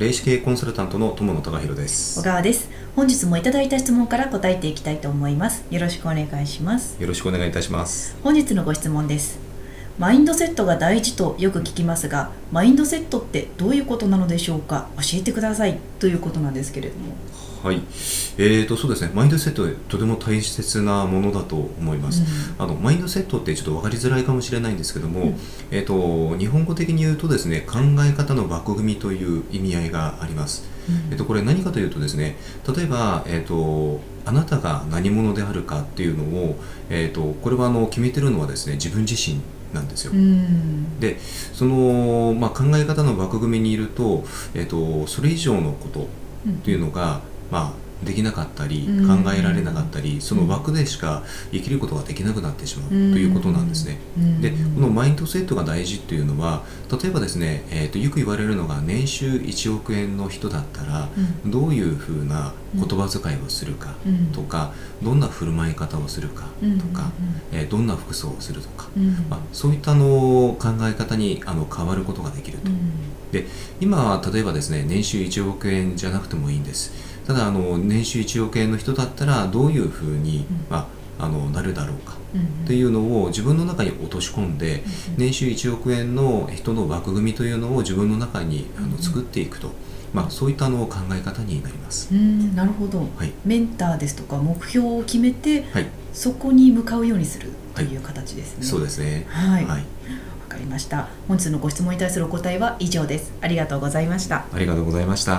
霊視系コンサルタントの友野隆弘です。小川です。本日もいただいた質問から答えていきたいと思います。よろしくお願いします。よろしくお願いいたします。本日のご質問です。マインドセットが大事とよく聞きますがマインドセットってどういうことなのでしょうか？教えてください。ということなんですけれどもはい、えーとそうですね。マインドセットとても大切なものだと思います、あのマインドセットってちょっと分かりづらいかもしれないんですけども、うん。えー、と日本語的に言うとですね考え方の枠組みという意味合いがあります、うん。えっと、これ何かというとですね例えば、えっと、あなたが何者であるかっていうのを、えっと、これはあの決めてるのはですね自分自身なんですよ、うん。でその、まあ、考え方の枠組みにいると、えっと、それ以上のことっていうのが、まあ、できなかったりうん。考えられなかったりその枠でしか生きることができなくなってしまうとうん。いうことなんですね。うん。でこのマインドセットが大事っていうのは例えばですね、えー、とよく言われるのが年収1億円の人だったらうん。どういうふうな言葉遣いをするかうん。とかどんな振る舞い方をするかとか、えーどんな服装をするとか、まあ、そういったあの考え方にあの変わることができると。うんで今は例えばですね年収1億円じゃなくてもいいんです。ただあの年収1億円の人だったらどういうふうに、うん。まあ、あのなるだろうか。うんっていうのを自分の中に落とし込んでうん年収1億円の人の枠組みというのを自分の中にあうんの作っていくと、まあ、そういったあの考え方になります。うんなるほど。はい、メンターですとか目標を決めてはい、そこに向かうようにするという形ですね。そうですね。はい、わ、はい、かりました。本日のご質問に対するお答えは以上です。ありがとうございました。ありがとうございました。